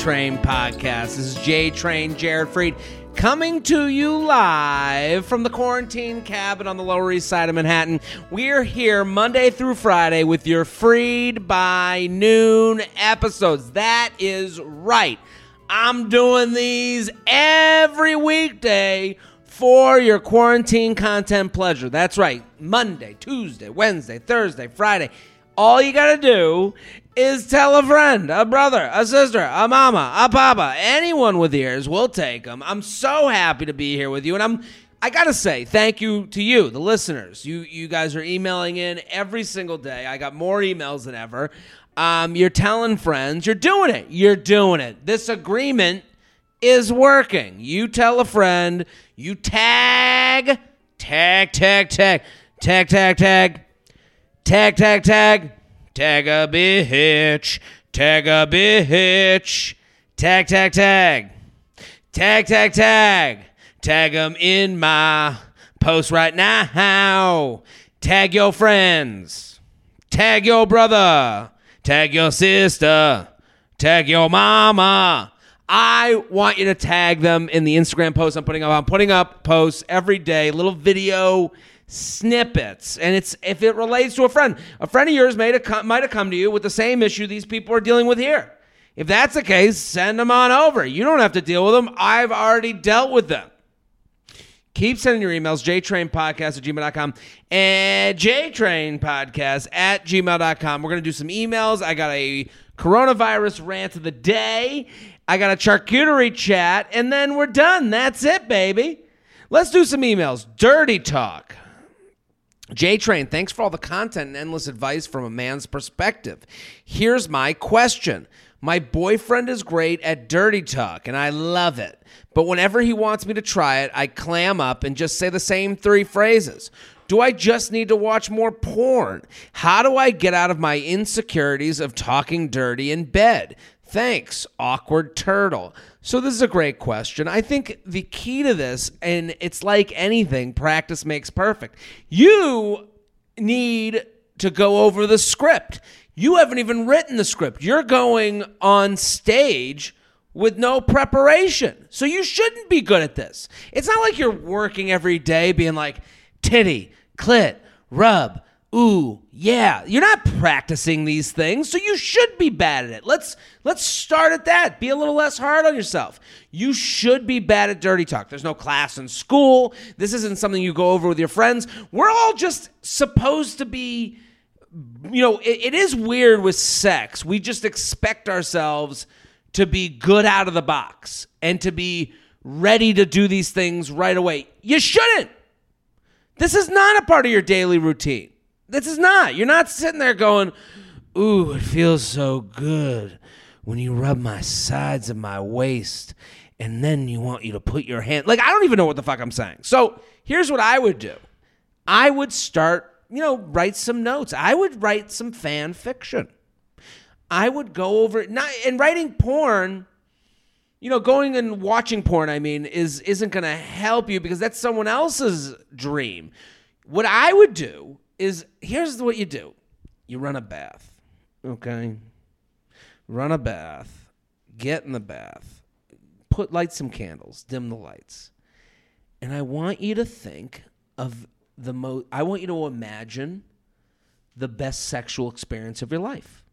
Train podcast. This is J Train Jared Freid coming to you live from the quarantine cabin on the Lower East Side of Manhattan. We're here Monday through Friday with your Freid by Noon episodes. That is right. I'm doing these every weekday for your quarantine content pleasure. That's right. Monday, Tuesday, Wednesday, Thursday, Friday. All you got to do is tell a friend, a brother, a sister, a mama, a papa, anyone with ears, we'll take them. I'm so happy to be here with you, and I'm. I gotta say, thank you to you, the listeners. You you guys are emailing in every single day. I got more emails than ever. Um, you're telling friends, you're doing it. You're doing it. This agreement is working. You tell a friend, you tag, tag, tag, tag, tag, tag, tag, tag, tag, tag, tag a bitch, tag a bitch, tag, tag, tag, tag, tag, tag, tag them in my post right now. Tag your friends, tag your brother, tag your sister, tag your mama. I want you to tag them in the Instagram post I'm putting up. I'm putting up posts every day, little video snippets, and it's if it relates to a friend. A friend of yours might have might have come to you with the same issue these people are dealing with here. If that's the case, send them on over. You don't have to deal with them. I've already dealt with them. Keep sending your emails, jtrainpodcast at gmail.com and jtrainpodcast at gmail.com. We're going to do some emails. I got a coronavirus rant of the day. I got a charcuterie chat, and then we're done. That's it, baby. Let's do some emails. Dirty talk. J Train, thanks for all the content and endless advice from a man's perspective. Here's my question. My boyfriend is great at dirty talk, and I love it. But whenever he wants me to try it, I clam up and just say the same three phrases. Do I just need to watch more porn? How do I get out of my insecurities of talking dirty in bed? Thanks, awkward turtle. So, this is a great question. I think the key to this, and it's like anything, practice makes perfect. You need to go over the script. You haven't even written the script. You're going on stage with no preparation. So, you shouldn't be good at this. It's not like you're working every day being like, titty, clit, rub, ooh, yeah. You're not practicing these things, so you should be bad at it. Let's let's start at that. Be a little less hard on yourself. You should be bad at dirty talk. There's no class in school. This isn't something you go over with your friends. We're all just supposed to be you know, it, it is weird with sex. We just expect ourselves to be good out of the box and to be ready to do these things right away. You shouldn't. This is not a part of your daily routine. This is not. You're not sitting there going, Ooh, it feels so good when you rub my sides of my waist. And then you want you to put your hand. Like, I don't even know what the fuck I'm saying. So here's what I would do I would start, you know, write some notes. I would write some fan fiction. I would go over not and writing porn you know, going and watching porn, I mean, is isn't going to help you because that's someone else's dream. What I would do is here's what you do. You run a bath. Okay? Run a bath. Get in the bath. Put light some candles, dim the lights. And I want you to think of the most I want you to imagine the best sexual experience of your life.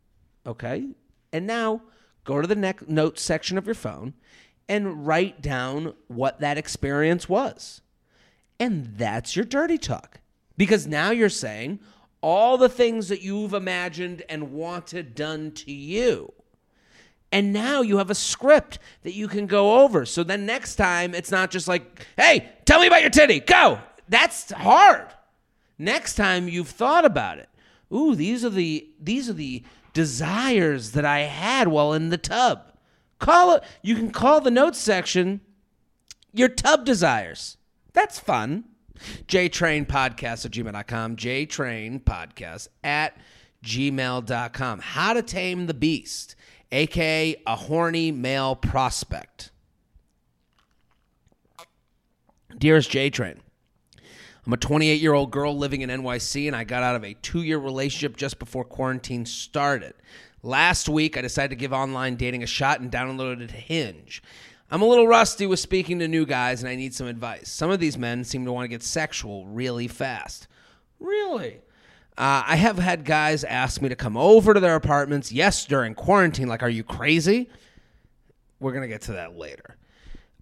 Okay? And now go to the neck notes section of your phone and write down what that experience was. And that's your dirty talk. Because now you're saying all the things that you've imagined and wanted done to you. And now you have a script that you can go over. So then next time it's not just like, hey, tell me about your titty, go. That's hard. Next time you've thought about it. Ooh, these are the these are the desires that I had while in the tub. Call it you can call the notes section your tub desires. That's fun. JTrain Podcast at gmail.com. JTrain Podcast at gmail.com. How to tame the beast, aka a horny male prospect. Dearest J Train, I'm a 28 year old girl living in NYC, and I got out of a two year relationship just before quarantine started. Last week, I decided to give online dating a shot and downloaded Hinge. I'm a little rusty with speaking to new guys, and I need some advice. Some of these men seem to want to get sexual really fast. Really? Uh, I have had guys ask me to come over to their apartments, yes, during quarantine. Like, are you crazy? We're going to get to that later.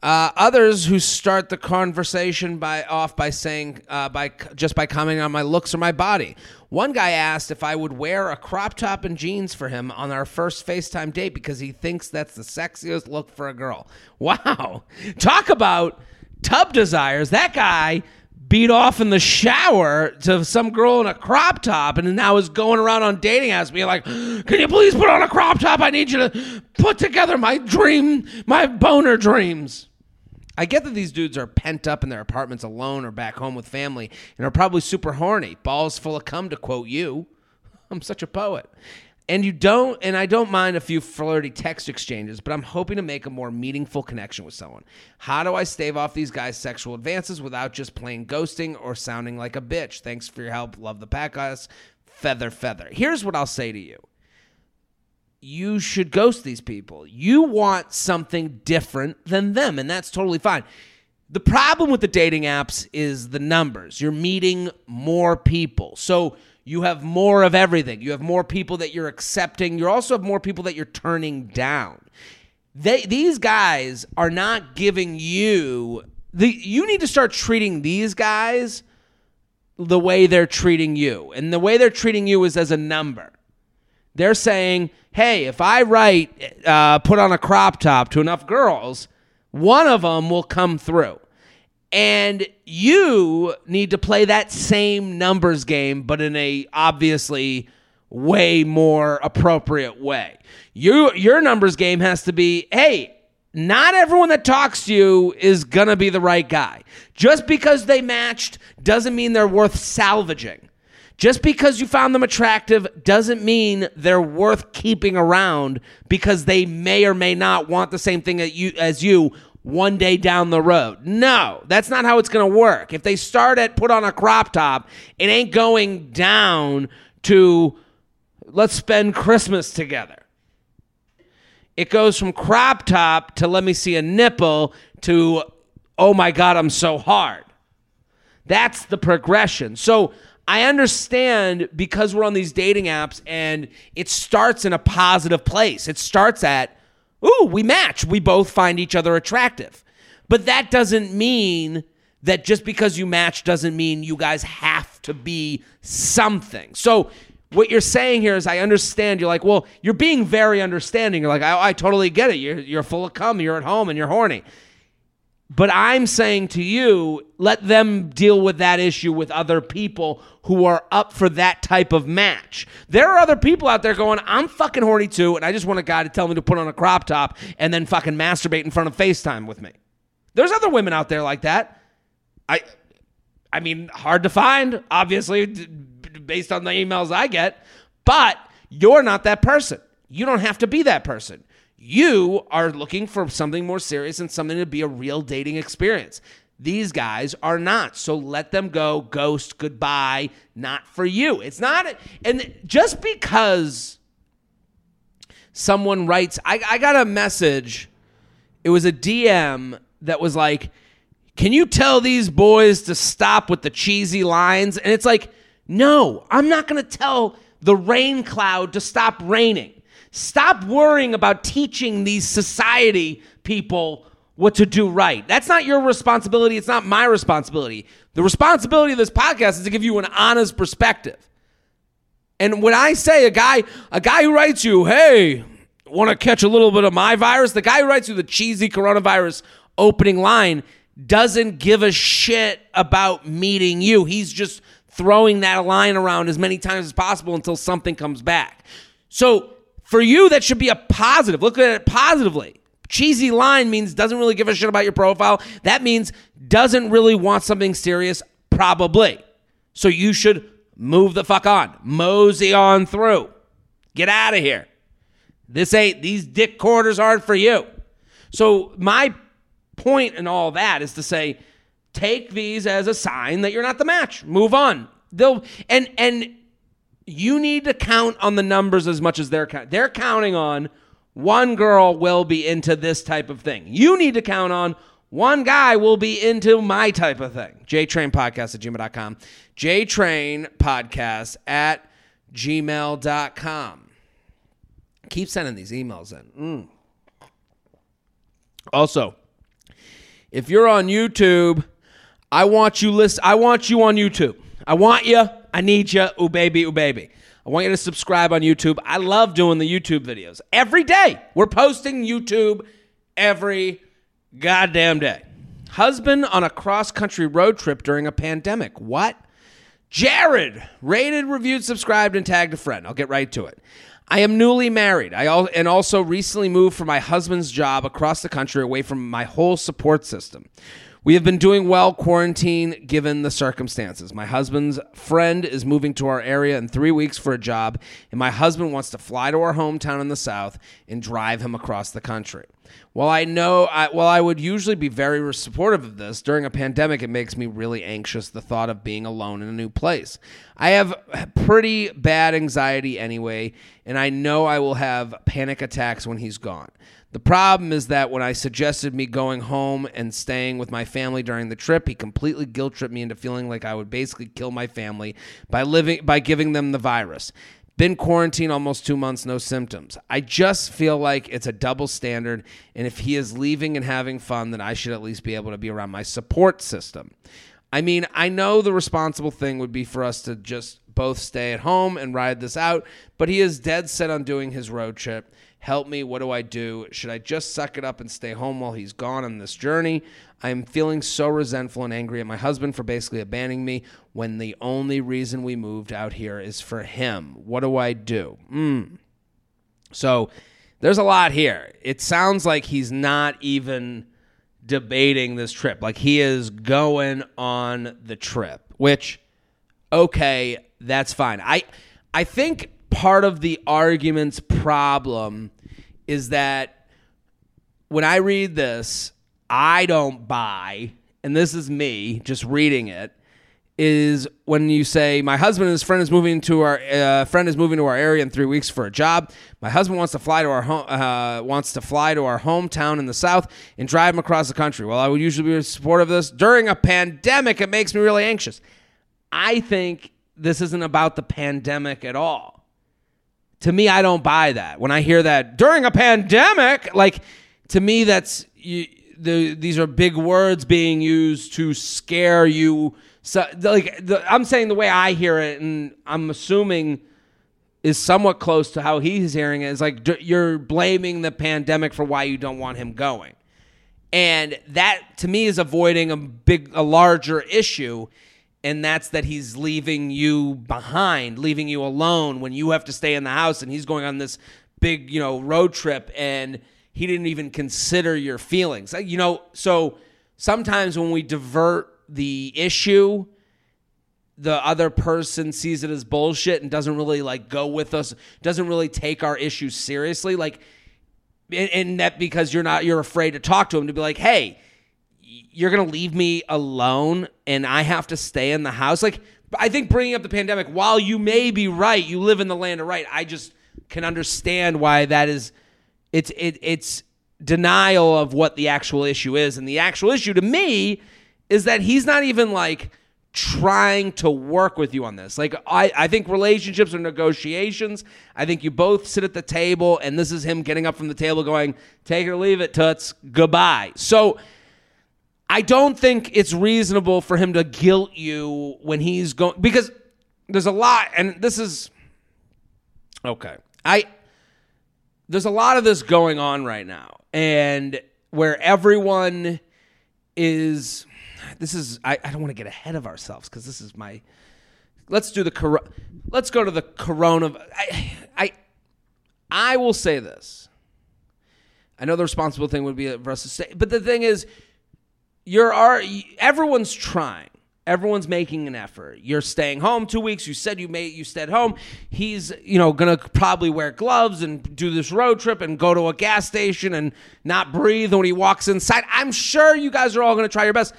Uh, others who start the conversation by off by saying uh, by just by commenting on my looks or my body. One guy asked if I would wear a crop top and jeans for him on our first FaceTime date because he thinks that's the sexiest look for a girl. Wow, talk about tub desires. That guy beat off in the shower to some girl in a crop top and now is going around on dating apps being like, Can you please put on a crop top? I need you to put together my dream, my boner dreams. I get that these dudes are pent up in their apartments alone or back home with family and are probably super horny, balls full of cum to quote you. I'm such a poet. And you don't, and I don't mind a few flirty text exchanges, but I'm hoping to make a more meaningful connection with someone. How do I stave off these guys' sexual advances without just plain ghosting or sounding like a bitch? Thanks for your help. Love the pack us. Feather, feather. Here's what I'll say to you you should ghost these people. You want something different than them, and that's totally fine. The problem with the dating apps is the numbers. You're meeting more people. So you have more of everything. You have more people that you're accepting. You also have more people that you're turning down. They, these guys are not giving you the you need to start treating these guys the way they're treating you. And the way they're treating you is as a number. They're saying, hey, if I write, uh, put on a crop top to enough girls, one of them will come through. And you need to play that same numbers game, but in a obviously way more appropriate way. You, your numbers game has to be, hey, not everyone that talks to you is going to be the right guy. Just because they matched doesn't mean they're worth salvaging. Just because you found them attractive doesn't mean they're worth keeping around because they may or may not want the same thing as you one day down the road. No, that's not how it's going to work. If they start at put on a crop top, it ain't going down to let's spend Christmas together. It goes from crop top to let me see a nipple to oh my God, I'm so hard. That's the progression. So I understand because we're on these dating apps and it starts in a positive place. It starts at, ooh, we match. We both find each other attractive. But that doesn't mean that just because you match doesn't mean you guys have to be something. So, what you're saying here is, I understand. You're like, well, you're being very understanding. You're like, I, I totally get it. You're, you're full of cum. You're at home and you're horny. But I'm saying to you, let them deal with that issue with other people who are up for that type of match. There are other people out there going, I'm fucking horny too, and I just want a guy to tell me to put on a crop top and then fucking masturbate in front of FaceTime with me. There's other women out there like that. I I mean, hard to find, obviously, based on the emails I get, but you're not that person. You don't have to be that person. You are looking for something more serious and something to be a real dating experience. These guys are not. So let them go. Ghost, goodbye. Not for you. It's not. And just because someone writes, I, I got a message. It was a DM that was like, Can you tell these boys to stop with the cheesy lines? And it's like, No, I'm not going to tell the rain cloud to stop raining. Stop worrying about teaching these society people what to do right. That's not your responsibility. It's not my responsibility. The responsibility of this podcast is to give you an honest perspective. And when I say a guy, a guy who writes you, hey, want to catch a little bit of my virus? The guy who writes you the cheesy coronavirus opening line doesn't give a shit about meeting you. He's just throwing that line around as many times as possible until something comes back. So for you, that should be a positive. Look at it positively. Cheesy line means doesn't really give a shit about your profile. That means doesn't really want something serious, probably. So you should move the fuck on. Mosey on through. Get out of here. This ain't, these dick quarters aren't for you. So my point in all that is to say, take these as a sign that you're not the match. Move on. They'll and and you need to count on the numbers as much as they're counting. They're counting on one girl will be into this type of thing. You need to count on one guy will be into my type of thing. JTrain Podcast at gmail.com. JTrain Podcast at gmail.com. Keep sending these emails in. Mm. Also, if you're on YouTube, I want you list I want you on YouTube. I want you. I need you. Ooh baby, ooh baby. I want you to subscribe on YouTube. I love doing the YouTube videos. Every day. We're posting YouTube every goddamn day. Husband on a cross country road trip during a pandemic. What? Jared, rated, reviewed, subscribed, and tagged a friend. I'll get right to it. I am newly married. I al- and also recently moved from my husband's job across the country away from my whole support system. We have been doing well quarantine given the circumstances. My husband's friend is moving to our area in three weeks for a job, and my husband wants to fly to our hometown in the South and drive him across the country. While I know, I, while I would usually be very supportive of this, during a pandemic, it makes me really anxious the thought of being alone in a new place. I have pretty bad anxiety anyway, and I know I will have panic attacks when he's gone. The problem is that when I suggested me going home and staying with my family during the trip, he completely guilt tripped me into feeling like I would basically kill my family by living by giving them the virus. Been quarantined almost two months, no symptoms. I just feel like it's a double standard, and if he is leaving and having fun, then I should at least be able to be around my support system. I mean, I know the responsible thing would be for us to just both stay at home and ride this out, but he is dead set on doing his road trip. Help me. What do I do? Should I just suck it up and stay home while he's gone on this journey? I am feeling so resentful and angry at my husband for basically abandoning me when the only reason we moved out here is for him. What do I do? Mm. So there's a lot here. It sounds like he's not even debating this trip. Like he is going on the trip, which okay, that's fine. I I think part of the argument's problem is that when I read this, I don't buy, and this is me just reading it, is when you say my husband and his friend is moving to our uh, friend is moving to our area in three weeks for a job. My husband wants to fly to our home uh, wants to fly to our hometown in the south and drive him across the country. Well, I would usually be supportive of this during a pandemic. It makes me really anxious. I think this isn't about the pandemic at all to me, I don't buy that. When I hear that during a pandemic, like to me, that's you, the these are big words being used to scare you. So, like the, I'm saying the way I hear it, and I'm assuming is somewhat close to how he's hearing it. Is like you're blaming the pandemic for why you don't want him going, and that to me is avoiding a big, a larger issue and that's that he's leaving you behind, leaving you alone when you have to stay in the house and he's going on this big, you know, road trip and he didn't even consider your feelings. You know, so sometimes when we divert the issue, the other person sees it as bullshit and doesn't really like go with us, doesn't really take our issues seriously. Like, and that because you're not, you're afraid to talk to him to be like, hey, you're going to leave me alone and I have to stay in the house. Like, I think bringing up the pandemic, while you may be right, you live in the land of right. I just can understand why that is. It's it, it's denial of what the actual issue is, and the actual issue to me is that he's not even like trying to work with you on this. Like I, I think relationships are negotiations. I think you both sit at the table, and this is him getting up from the table, going, "Take it or leave it, toots, goodbye." So I don't think it's reasonable for him to guilt you when he's going because there's a lot and this is okay. I there's a lot of this going on right now and where everyone is this is I, I don't want to get ahead of ourselves because this is my let's do the let's go to the corona I, I I will say this. I know the responsible thing would be for us to say, but the thing is, you're are everyone's trying. Everyone's making an effort. You're staying home two weeks. You said you made you stayed home. He's you know gonna probably wear gloves and do this road trip and go to a gas station and not breathe when he walks inside. I'm sure you guys are all gonna try your best.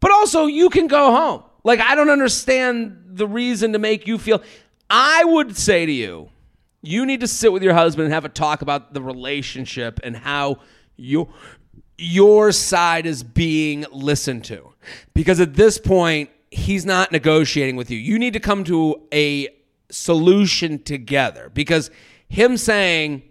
But also, you can go home. Like, I don't understand the reason to make you feel. I would say to you, you need to sit with your husband and have a talk about the relationship and how your your side is being listened to. Because at this point, he's not negotiating with you. You need to come to a solution together because him saying,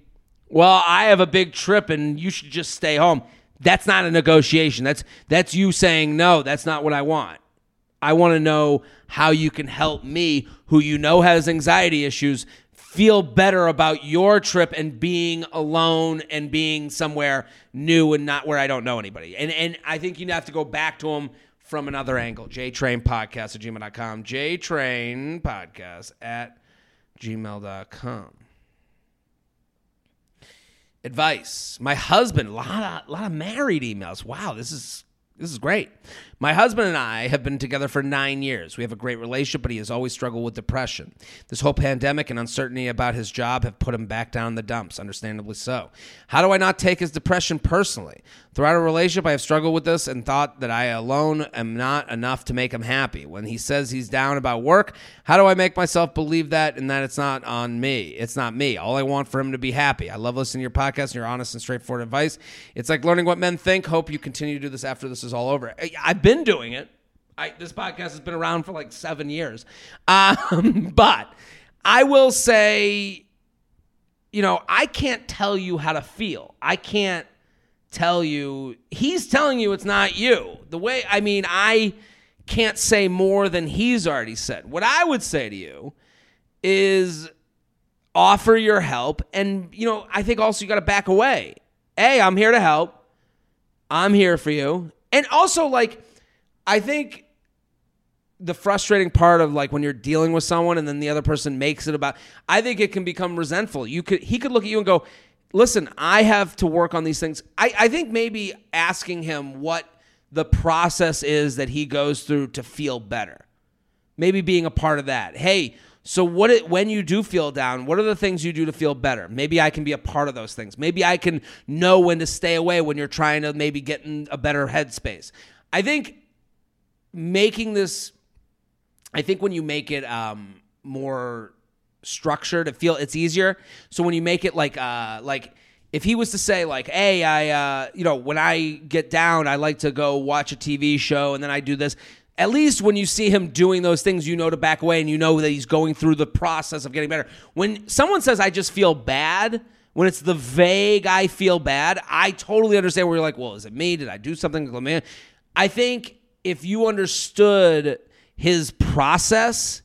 "Well, I have a big trip and you should just stay home." That's not a negotiation. That's that's you saying, "No, that's not what I want." I want to know how you can help me who you know has anxiety issues feel better about your trip and being alone and being somewhere new and not where I don't know anybody. And and I think you have to go back to them from another angle. JTrain Podcast at gmail.com. JTrain Podcast at gmail.com. Advice. My husband, a lot of, lot of married emails. Wow, this is this is great. My husband and I have been together for nine years. We have a great relationship, but he has always struggled with depression. This whole pandemic and uncertainty about his job have put him back down in the dumps, understandably so. How do I not take his depression personally? Throughout our relationship, I have struggled with this and thought that I alone am not enough to make him happy. When he says he's down about work, how do I make myself believe that and that it's not on me? It's not me. All I want for him to be happy. I love listening to your podcast and your honest and straightforward advice. It's like learning what men think. Hope you continue to do this after this is all over. I've been doing it. I, this podcast has been around for like seven years. Um, but I will say, you know, I can't tell you how to feel. I can't tell you he's telling you it's not you. The way I mean, I can't say more than he's already said. What I would say to you is offer your help and you know, I think also you got to back away. Hey, I'm here to help. I'm here for you. And also like I think the frustrating part of like when you're dealing with someone and then the other person makes it about I think it can become resentful. You could he could look at you and go, listen, I have to work on these things. I, I think maybe asking him what the process is that he goes through to feel better. Maybe being a part of that. Hey, so what it, when you do feel down, what are the things you do to feel better? Maybe I can be a part of those things. Maybe I can know when to stay away when you're trying to maybe get in a better headspace. I think making this I think when you make it um, more structured to feel it's easier. So when you make it like uh like if he was to say like, "Hey, I uh you know, when I get down, I like to go watch a TV show and then I do this." At least when you see him doing those things, you know to back away and you know that he's going through the process of getting better. When someone says I just feel bad, when it's the vague I feel bad, I totally understand where you're like, "Well, is it me? Did I do something?" I think if you understood his process,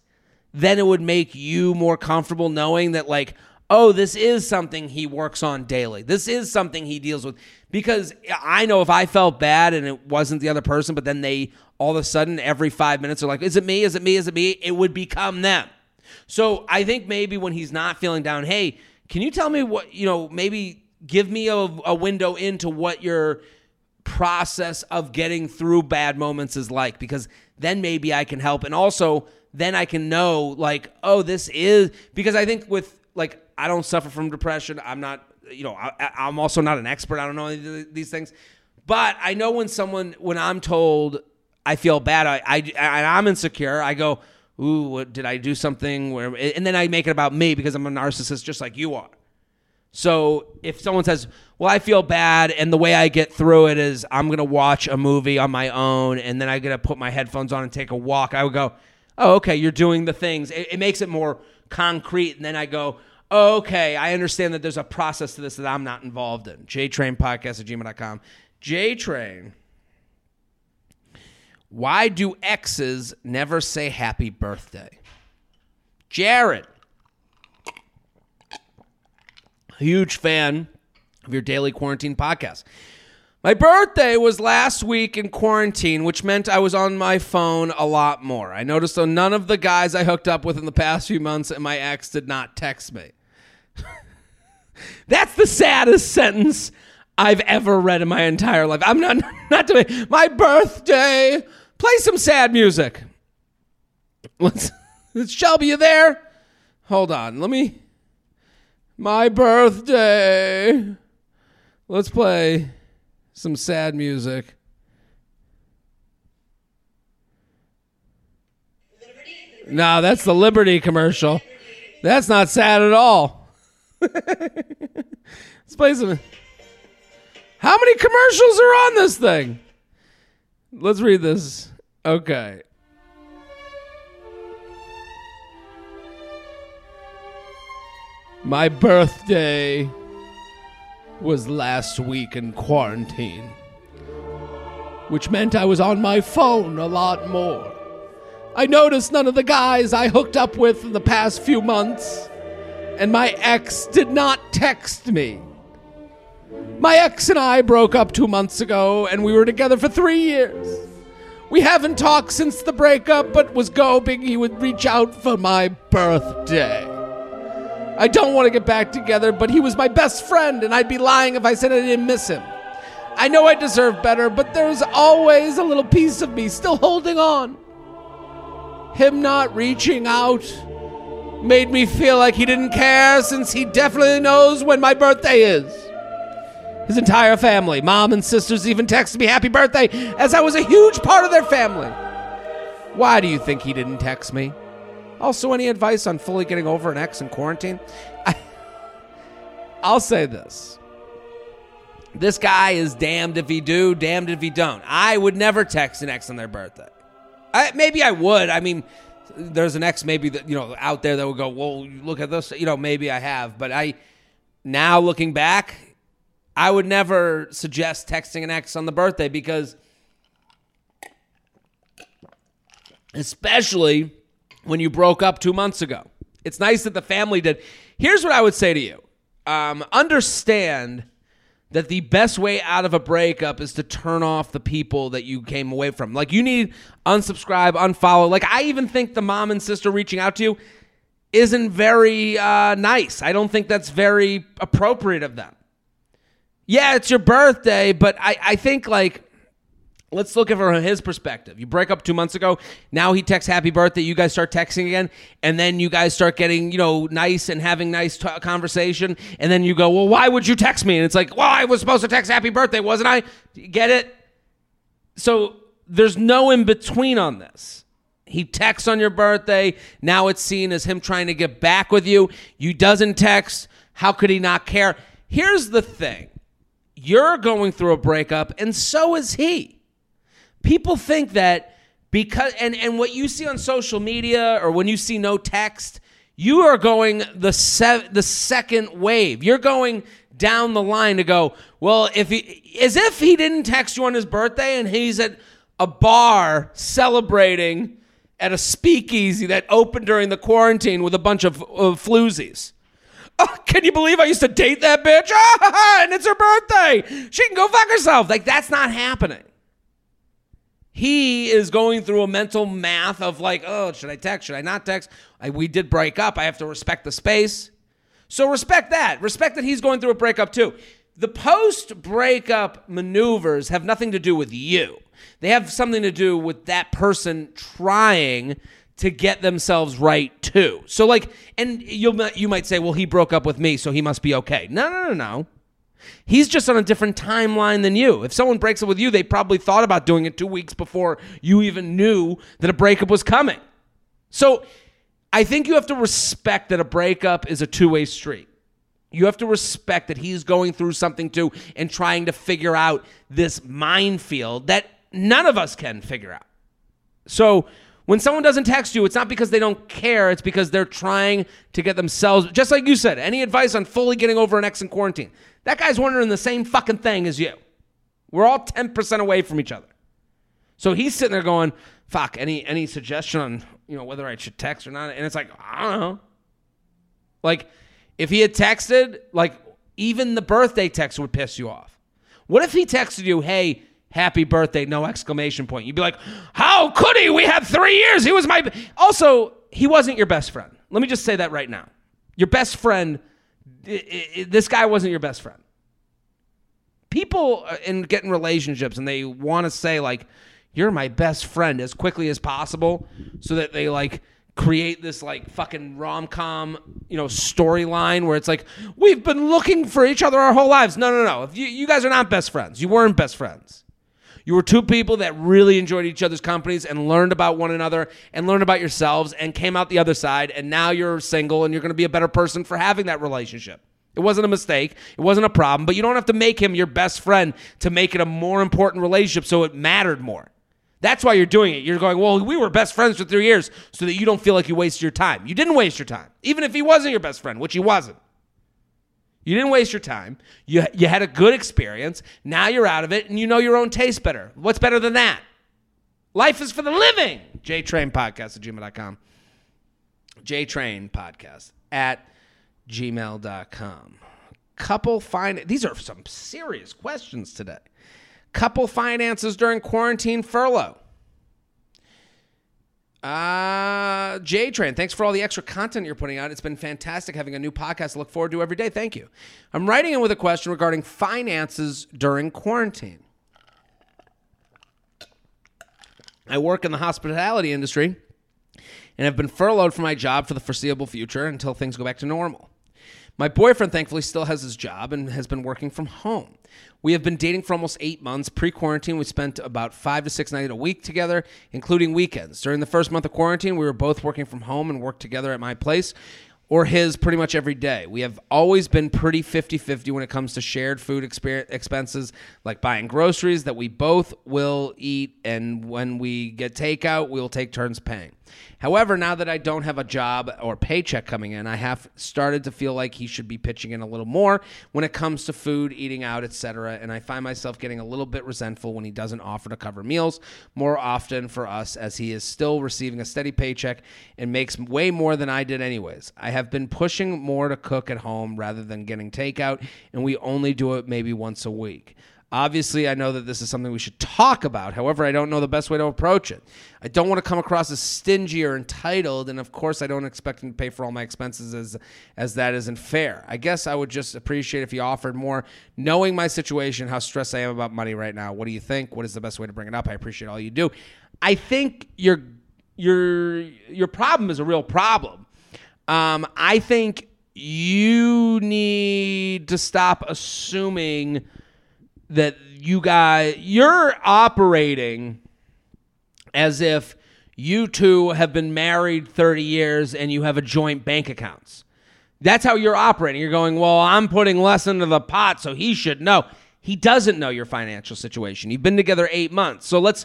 then it would make you more comfortable knowing that like oh this is something he works on daily. This is something he deals with. Because i know if i felt bad and it wasn't the other person but then they all of a sudden every five minutes are like is it me? Is it me? Is it me? It would become them. So i think maybe when he's not feeling down hey can you tell me what you know maybe give me a, a window into what your process of getting through bad moments is like because then maybe i can help and also then I can know like, oh, this is because I think with like I don't suffer from depression. I'm not, you know, I, I'm also not an expert. I don't know any of these things, but I know when someone when I'm told I feel bad, I, I I'm insecure. I go, ooh, what, did I do something where? And then I make it about me because I'm a narcissist, just like you are. So if someone says, "Well, I feel bad," and the way I get through it is I'm gonna watch a movie on my own, and then I gotta put my headphones on and take a walk, I would go, oh, okay, you're doing the things. It, it makes it more concrete. And then I go, oh, okay, I understand that there's a process to this that I'm not involved in. JTrain Podcast at gmail.com. JTrain. Why do exes never say happy birthday? Jared. Huge fan of your daily quarantine podcast. My birthday was last week in quarantine, which meant I was on my phone a lot more. I noticed though none of the guys I hooked up with in the past few months and my ex did not text me. That's the saddest sentence I've ever read in my entire life. I'm not not doing my birthday. Play some sad music. Let's, let's Shelby, you there? Hold on. Let me. My birthday. Let's play some sad music. No, that's the Liberty commercial. That's not sad at all. Let's play some. How many commercials are on this thing? Let's read this. Okay. My birthday was last week in quarantine, which meant I was on my phone a lot more. I noticed none of the guys I hooked up with in the past few months, and my ex did not text me. My ex and I broke up two months ago, and we were together for three years. We haven't talked since the breakup, but was hoping he would reach out for my birthday. I don't want to get back together, but he was my best friend, and I'd be lying if I said I didn't miss him. I know I deserve better, but there's always a little piece of me still holding on. Him not reaching out made me feel like he didn't care since he definitely knows when my birthday is. His entire family, mom and sisters, even texted me happy birthday as I was a huge part of their family. Why do you think he didn't text me? Also, any advice on fully getting over an ex in quarantine? I, I'll say this. This guy is damned if he do, damned if he don't. I would never text an ex on their birthday. I, maybe I would. I mean, there's an ex maybe that you know out there that would go, "Well, look at this." You know, maybe I have, but I now looking back, I would never suggest texting an ex on the birthday because, especially when you broke up two months ago, it's nice that the family did. Here's what I would say to you um, understand that the best way out of a breakup is to turn off the people that you came away from. Like, you need unsubscribe, unfollow. Like, I even think the mom and sister reaching out to you isn't very uh, nice. I don't think that's very appropriate of them yeah, it's your birthday, but I, I think like let's look at it from his perspective. You break up two months ago. Now he texts happy birthday. You guys start texting again. And then you guys start getting, you know, nice and having nice t- conversation. And then you go, well, why would you text me? And it's like, well, I was supposed to text happy birthday, wasn't I? Get it? So there's no in between on this. He texts on your birthday. Now it's seen as him trying to get back with you. You doesn't text. How could he not care? Here's the thing you're going through a breakup, and so is he. People think that because, and, and what you see on social media or when you see no text, you are going the se- the second wave. You're going down the line to go, well, if he, as if he didn't text you on his birthday and he's at a bar celebrating at a speakeasy that opened during the quarantine with a bunch of, of floozies. Oh, can you believe I used to date that bitch? Ah, and it's her birthday. She can go fuck herself. Like, that's not happening. He is going through a mental math of like, oh, should I text? Should I not text? I, we did break up. I have to respect the space. So respect that. Respect that he's going through a breakup too. The post breakup maneuvers have nothing to do with you. They have something to do with that person trying to get themselves right too. So like, and you you might say, well, he broke up with me, so he must be okay. No, no, no, no. He's just on a different timeline than you. If someone breaks up with you, they probably thought about doing it two weeks before you even knew that a breakup was coming. So I think you have to respect that a breakup is a two way street. You have to respect that he's going through something too and trying to figure out this minefield that none of us can figure out. So when someone doesn't text you, it's not because they don't care, it's because they're trying to get themselves, just like you said, any advice on fully getting over an ex in quarantine. That guy's wondering the same fucking thing as you. We're all 10% away from each other. So he's sitting there going, fuck, any any suggestion on, you know, whether I should text or not? And it's like, I don't know. Like, if he had texted, like, even the birthday text would piss you off. What if he texted you, hey, happy birthday, no exclamation point. You'd be like, how could he? We had three years. He was my. Also, he wasn't your best friend. Let me just say that right now. Your best friend, this guy wasn't your best friend. People uh, in getting relationships and they want to say, like, you're my best friend as quickly as possible so that they, like, create this like fucking rom-com you know storyline where it's like we've been looking for each other our whole lives. No no no. If you, you guys are not best friends. You weren't best friends You were two people that really enjoyed each other's companies and learned about one another and learned about yourselves and came out the other side. And now you're single and you're going to be a better person for having that relationship. It wasn't a mistake. It wasn't a problem, but you don't have to make him your best friend to make it a more important relationship so it mattered more. That's why you're doing it. You're going, well, we were best friends for three years so that you don't feel like you wasted your time. You didn't waste your time, even if he wasn't your best friend, which he wasn't. You didn't waste your time. You, you had a good experience. Now you're out of it and you know your own taste better. What's better than that? Life is for the living. JTrain Podcast at gmail.com. JTrain Podcast at gmail.com. Couple find these are some serious questions today. Couple finances during quarantine furlough. Uh, J Train, thanks for all the extra content you're putting out. It's been fantastic having a new podcast to look forward to every day. Thank you. I'm writing in with a question regarding finances during quarantine. I work in the hospitality industry and have been furloughed from my job for the foreseeable future until things go back to normal. My boyfriend, thankfully, still has his job and has been working from home. We have been dating for almost eight months. Pre quarantine, we spent about five to six nights a week together, including weekends. During the first month of quarantine, we were both working from home and worked together at my place or his pretty much every day. We have always been pretty 50 50 when it comes to shared food expenses, like buying groceries that we both will eat. And when we get takeout, we'll take turns paying. However, now that I don't have a job or paycheck coming in, I have started to feel like he should be pitching in a little more when it comes to food, eating out, etc. And I find myself getting a little bit resentful when he doesn't offer to cover meals more often for us as he is still receiving a steady paycheck and makes way more than I did anyways. I have been pushing more to cook at home rather than getting takeout, and we only do it maybe once a week. Obviously, I know that this is something we should talk about. However, I don't know the best way to approach it. I don't want to come across as stingy or entitled, and of course, I don't expect him to pay for all my expenses as as that isn't fair. I guess I would just appreciate if he offered more, knowing my situation, how stressed I am about money right now. What do you think? What is the best way to bring it up? I appreciate all you do. I think your your your problem is a real problem. Um, I think you need to stop assuming that you guys you're operating as if you two have been married 30 years and you have a joint bank accounts. That's how you're operating. You're going, "Well, I'm putting less into the pot, so he should know." He doesn't know your financial situation. You've been together 8 months. So let's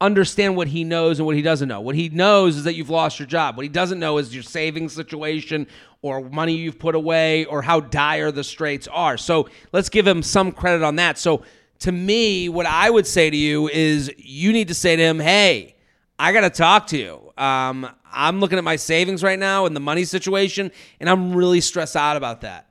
understand what he knows and what he doesn't know. What he knows is that you've lost your job. What he doesn't know is your savings situation or money you've put away or how dire the straits are. So let's give him some credit on that. So to me, what I would say to you is you need to say to him, hey, I got to talk to you. Um, I'm looking at my savings right now and the money situation, and I'm really stressed out about that.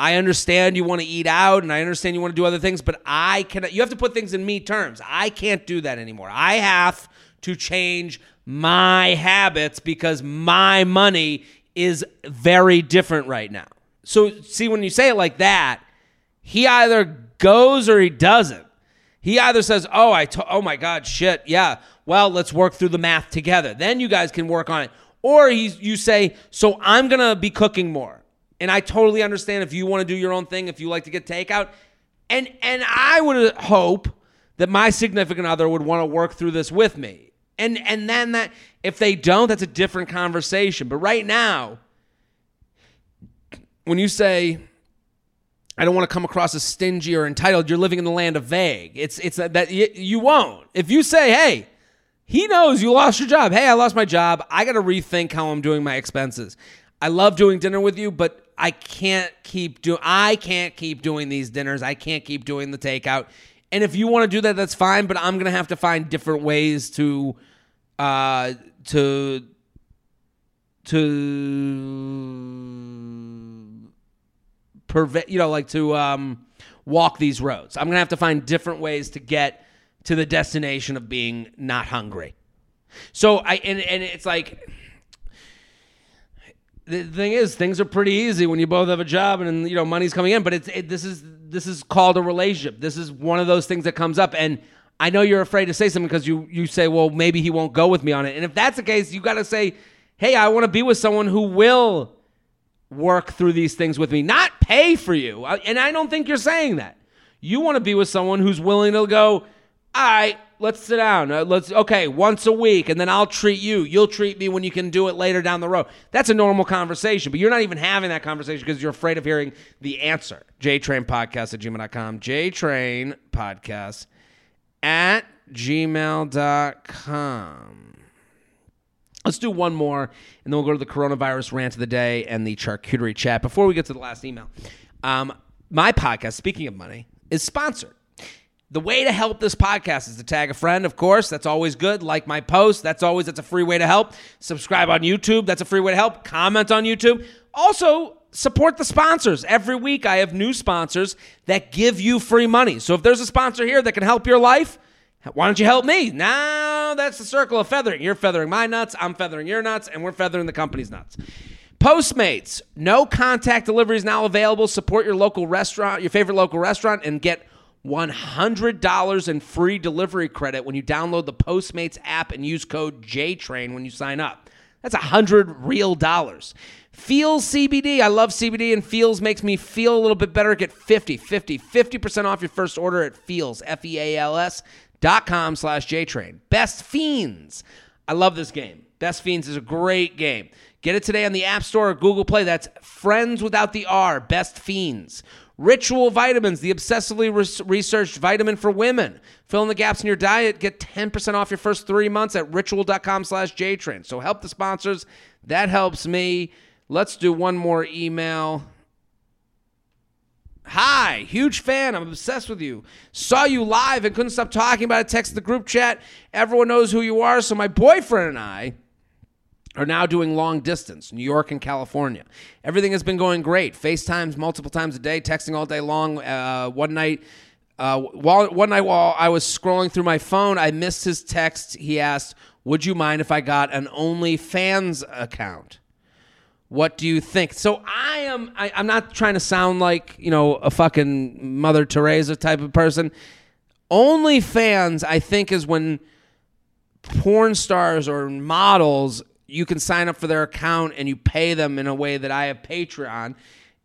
I understand you want to eat out and I understand you want to do other things, but I cannot. You have to put things in me terms. I can't do that anymore. I have to change my habits because my money is very different right now. So, see, when you say it like that, he either goes or he doesn't. He either says, "Oh, I, to- oh my God, shit, yeah. Well, let's work through the math together. Then you guys can work on it." Or he's, you say, "So I'm gonna be cooking more." And I totally understand if you want to do your own thing, if you like to get takeout. And and I would hope that my significant other would want to work through this with me. And and then that if they don't, that's a different conversation. But right now, when you say I don't want to come across as stingy or entitled, you're living in the land of vague. It's it's that, that you, won't. If you say, "Hey, he knows you lost your job. Hey, I lost my job. I got to rethink how I'm doing my expenses. I love doing dinner with you, but I can't keep do I can't keep doing these dinners. I can't keep doing the takeout. And if you want to do that, that's fine. But I'm gonna have to find different ways to uh to to prevent you know like to um walk these roads. I'm gonna have to find different ways to get to the destination of being not hungry. So I and and it's like the thing is, things are pretty easy when you both have a job and you know money's coming in. But it's it, this is this is called a relationship. This is one of those things that comes up, and I know you're afraid to say something because you you say, well, maybe he won't go with me on it. And if that's the case, you got to say, hey, I want to be with someone who will work through these things with me, not pay for you. And I don't think you're saying that. You want to be with someone who's willing to go. All right, let's sit down. Uh, let's okay, once a week, and then I'll treat you. You'll treat me when you can do it later down the road. That's a normal conversation, but you're not even having that conversation because you're afraid of hearing the answer. JTrain Podcast at gmail.com. JTrain Podcast at gmail.com. Let's do one more, and then we'll go to the coronavirus rant of the day and the charcuterie chat. Before we get to the last email, um, my podcast, speaking of money, is sponsored. The way to help this podcast is to tag a friend, of course. That's always good. Like my post. That's always that's a free way to help. Subscribe on YouTube. That's a free way to help. Comment on YouTube. Also, support the sponsors. Every week I have new sponsors that give you free money. So if there's a sponsor here that can help your life, why don't you help me? Now that's the circle of feathering. You're feathering my nuts, I'm feathering your nuts, and we're feathering the company's nuts. Postmates, no contact delivery is now available. Support your local restaurant, your favorite local restaurant, and get $100 in free delivery credit when you download the Postmates app and use code JTRAIN when you sign up. That's a 100 real dollars. Feals CBD. I love CBD and Feals makes me feel a little bit better. Get 50, 50, 50% off your first order at Feals, F-E-A-L-S dot com slash JTrain. Best Fiends. I love this game. Best Fiends is a great game. Get it today on the App Store or Google Play. That's Friends without the R. Best Fiends. Ritual Vitamins, the obsessively researched vitamin for women. Fill in the gaps in your diet. Get 10% off your first three months at ritual.com slash JTrain. So help the sponsors. That helps me. Let's do one more email. Hi, huge fan. I'm obsessed with you. Saw you live and couldn't stop talking about it. Text the group chat. Everyone knows who you are. So my boyfriend and I are now doing long distance, New York and California. Everything has been going great. FaceTimes multiple times a day, texting all day long. Uh, one night, uh, while one night while I was scrolling through my phone, I missed his text. He asked, "Would you mind if I got an OnlyFans account?" What do you think? So I am. I, I'm not trying to sound like you know a fucking Mother Teresa type of person. OnlyFans, I think, is when porn stars or models you can sign up for their account and you pay them in a way that I have Patreon,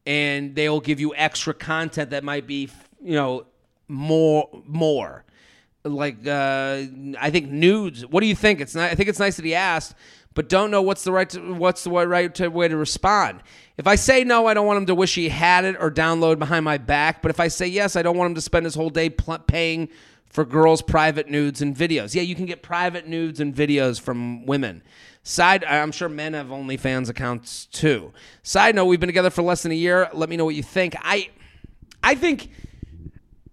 and they'll give you extra content that might be, you know, more more. Like uh, I think nudes. What do you think? It's not. I think it's nice that he asked, but don't know what's the right to, what's the right to, way to respond. If I say no, I don't want him to wish he had it or download behind my back. But if I say yes, I don't want him to spend his whole day pl- paying for girls' private nudes and videos. Yeah, you can get private nudes and videos from women. Side, I'm sure men have OnlyFans accounts too. Side note: We've been together for less than a year. Let me know what you think. I, I think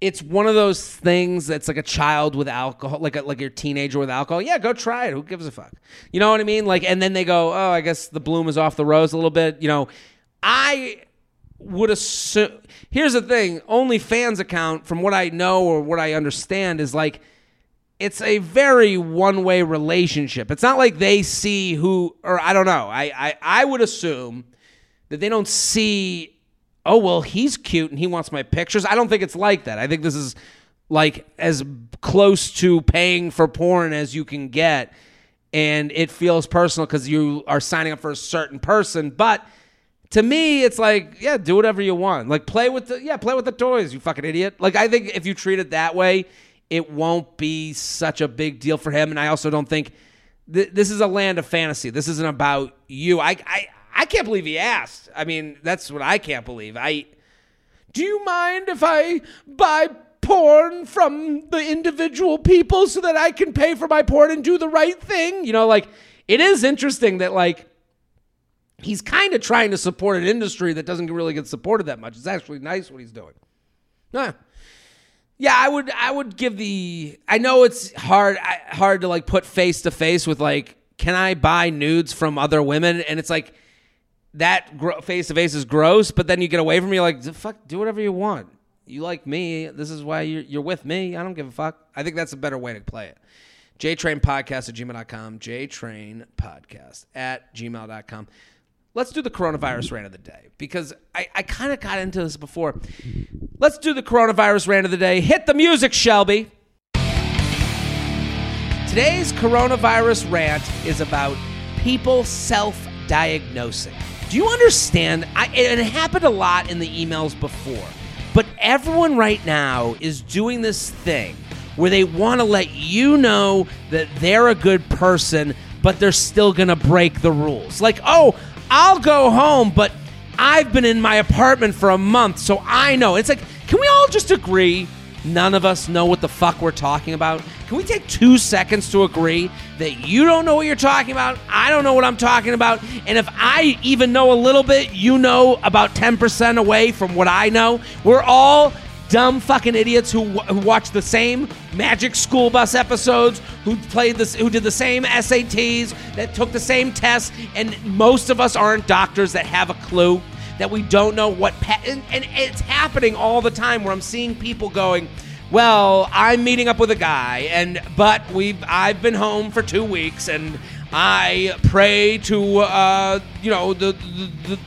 it's one of those things that's like a child with alcohol, like a, like your teenager with alcohol. Yeah, go try it. Who gives a fuck? You know what I mean? Like, and then they go, oh, I guess the bloom is off the rose a little bit. You know, I would assume. Here's the thing: OnlyFans account, from what I know or what I understand, is like it's a very one way relationship. It's not like they see who, or I don't know. I, I, I would assume that they don't see, oh, well, he's cute and he wants my pictures. I don't think it's like that. I think this is like as close to paying for porn as you can get. And it feels personal because you are signing up for a certain person. But to me, it's like, yeah, do whatever you want. Like play with the, yeah, play with the toys, you fucking idiot. Like I think if you treat it that way, it won't be such a big deal for him. And I also don't think th- this is a land of fantasy. This isn't about you. I, I, I can't believe he asked. I mean, that's what I can't believe. I. Do you mind if I buy porn from the individual people so that I can pay for my porn and do the right thing? You know, like it is interesting that like he's kind of trying to support an industry that doesn't really get supported that much. It's actually nice what he's doing. Yeah. Yeah, I would. I would give the. I know it's hard. Hard to like put face to face with like, can I buy nudes from other women? And it's like that face to face is gross. But then you get away from me, like, fuck, do whatever you want. You like me. This is why you're, you're with me. I don't give a fuck. I think that's a better way to play it. JTrain Podcast at gmail.com. JTrain Podcast at gmail.com. Let's do the coronavirus rant of the day because I, I kind of got into this before. Let's do the coronavirus rant of the day. Hit the music, Shelby. Today's coronavirus rant is about people self diagnosing. Do you understand? I, it happened a lot in the emails before, but everyone right now is doing this thing where they want to let you know that they're a good person, but they're still going to break the rules. Like, oh, I'll go home, but I've been in my apartment for a month, so I know. It's like, can we all just agree none of us know what the fuck we're talking about? Can we take two seconds to agree that you don't know what you're talking about? I don't know what I'm talking about. And if I even know a little bit, you know about 10% away from what I know. We're all dumb fucking idiots who, who watch the same Magic School Bus episodes, who played this, who did the same SATs, that took the same tests, and most of us aren't doctors that have a clue that we don't know what. Pa- and, and it's happening all the time where I'm seeing people going. Well, I'm meeting up with a guy, and but we've I've been home for two weeks, and I pray to uh, you know the the, the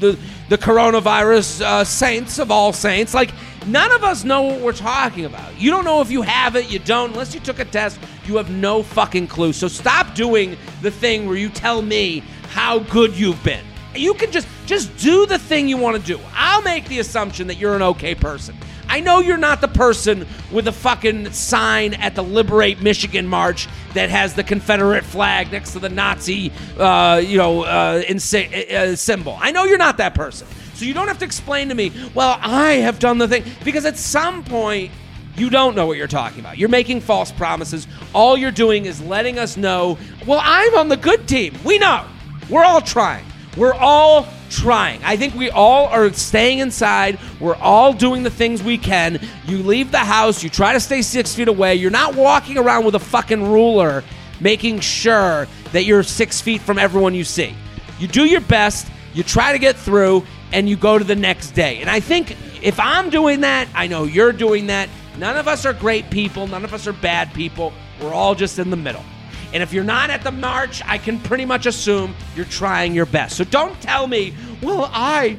the the coronavirus uh, saints of all saints. Like none of us know what we're talking about. You don't know if you have it. You don't unless you took a test. You have no fucking clue. So stop doing the thing where you tell me how good you've been. You can just just do the thing you want to do. I'll make the assumption that you're an okay person. I know you're not the person with a fucking sign at the Liberate Michigan March that has the Confederate flag next to the Nazi, uh, you know, uh, insi- uh, symbol. I know you're not that person. So you don't have to explain to me, well, I have done the thing. Because at some point, you don't know what you're talking about. You're making false promises. All you're doing is letting us know, well, I'm on the good team. We know. We're all trying. We're all trying. I think we all are staying inside. We're all doing the things we can. You leave the house, you try to stay six feet away. You're not walking around with a fucking ruler making sure that you're six feet from everyone you see. You do your best, you try to get through, and you go to the next day. And I think if I'm doing that, I know you're doing that. None of us are great people, none of us are bad people. We're all just in the middle. And if you're not at the march, I can pretty much assume you're trying your best. So don't tell me, well, I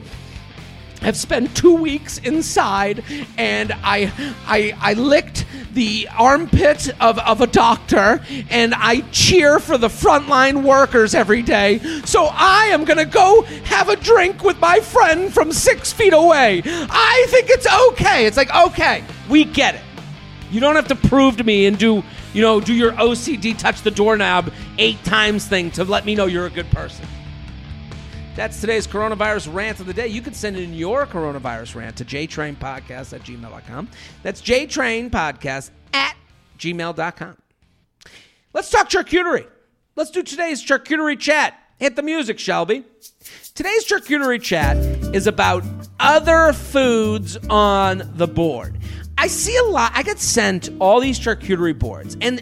have spent two weeks inside and I, I, I licked the armpit of, of a doctor and I cheer for the frontline workers every day. So I am going to go have a drink with my friend from six feet away. I think it's okay. It's like, okay, we get it. You don't have to prove to me and do, you know, do your OCD touch the doorknob eight times thing to let me know you're a good person. That's today's coronavirus rant of the day. You can send in your coronavirus rant to jtrainpodcast at gmail.com. That's jtrainpodcast at gmail.com. Let's talk charcuterie. Let's do today's charcuterie chat. Hit the music, Shelby. Today's charcuterie chat is about other foods on the board. I see a lot, I get sent all these charcuterie boards, and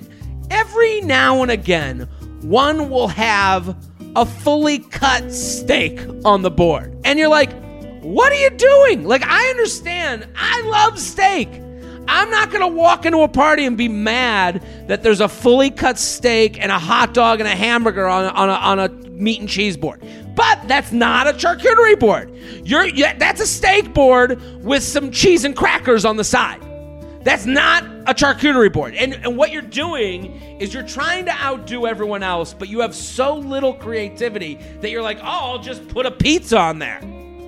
every now and again, one will have a fully cut steak on the board. And you're like, what are you doing? Like, I understand. I love steak. I'm not going to walk into a party and be mad that there's a fully cut steak and a hot dog and a hamburger on, on, a, on a meat and cheese board. But that's not a charcuterie board. You're, that's a steak board with some cheese and crackers on the side. That's not a charcuterie board. And, and what you're doing is you're trying to outdo everyone else, but you have so little creativity that you're like, oh, I'll just put a pizza on there.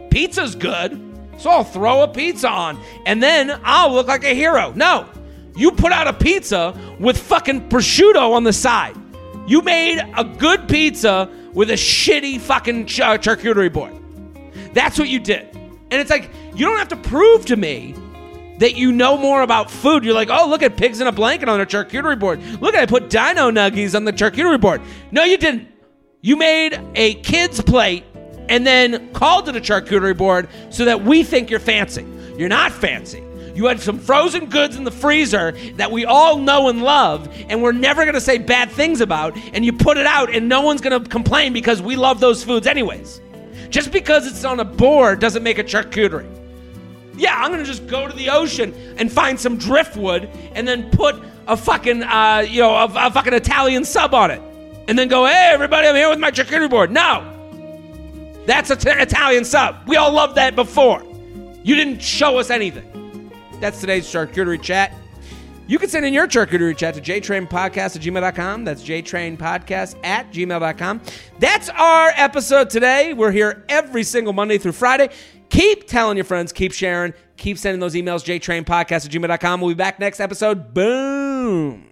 Pizza's good, so I'll throw a pizza on, and then I'll look like a hero. No, you put out a pizza with fucking prosciutto on the side. You made a good pizza with a shitty fucking char- charcuterie board. That's what you did. And it's like, you don't have to prove to me that you know more about food. You're like, oh, look at pigs in a blanket on a charcuterie board. Look at I put dino nuggies on the charcuterie board. No, you didn't. You made a kid's plate and then called it a charcuterie board so that we think you're fancy. You're not fancy. You had some frozen goods in the freezer that we all know and love, and we're never to say bad things about, and you put it out, and no one's to complain because we love those foods anyways. Just because it's on a board doesn't make it charcuterie. Yeah, I'm gonna just go to the ocean and find some driftwood and then put a fucking, uh, you know, a, a fucking Italian sub on it. And then go, hey, everybody, I'm here with my charcuterie board. No. That's an t- Italian sub. We all loved that before. You didn't show us anything. That's today's charcuterie chat. You can send in your charcuterie chat to jtrainpodcast at gmail.com. That's jtrainpodcast at gmail.com. That's our episode today. We're here every single Monday through Friday. Keep telling your friends, keep sharing, keep sending those emails, jtrainpodcast at gmail.com. We'll be back next episode. Boom.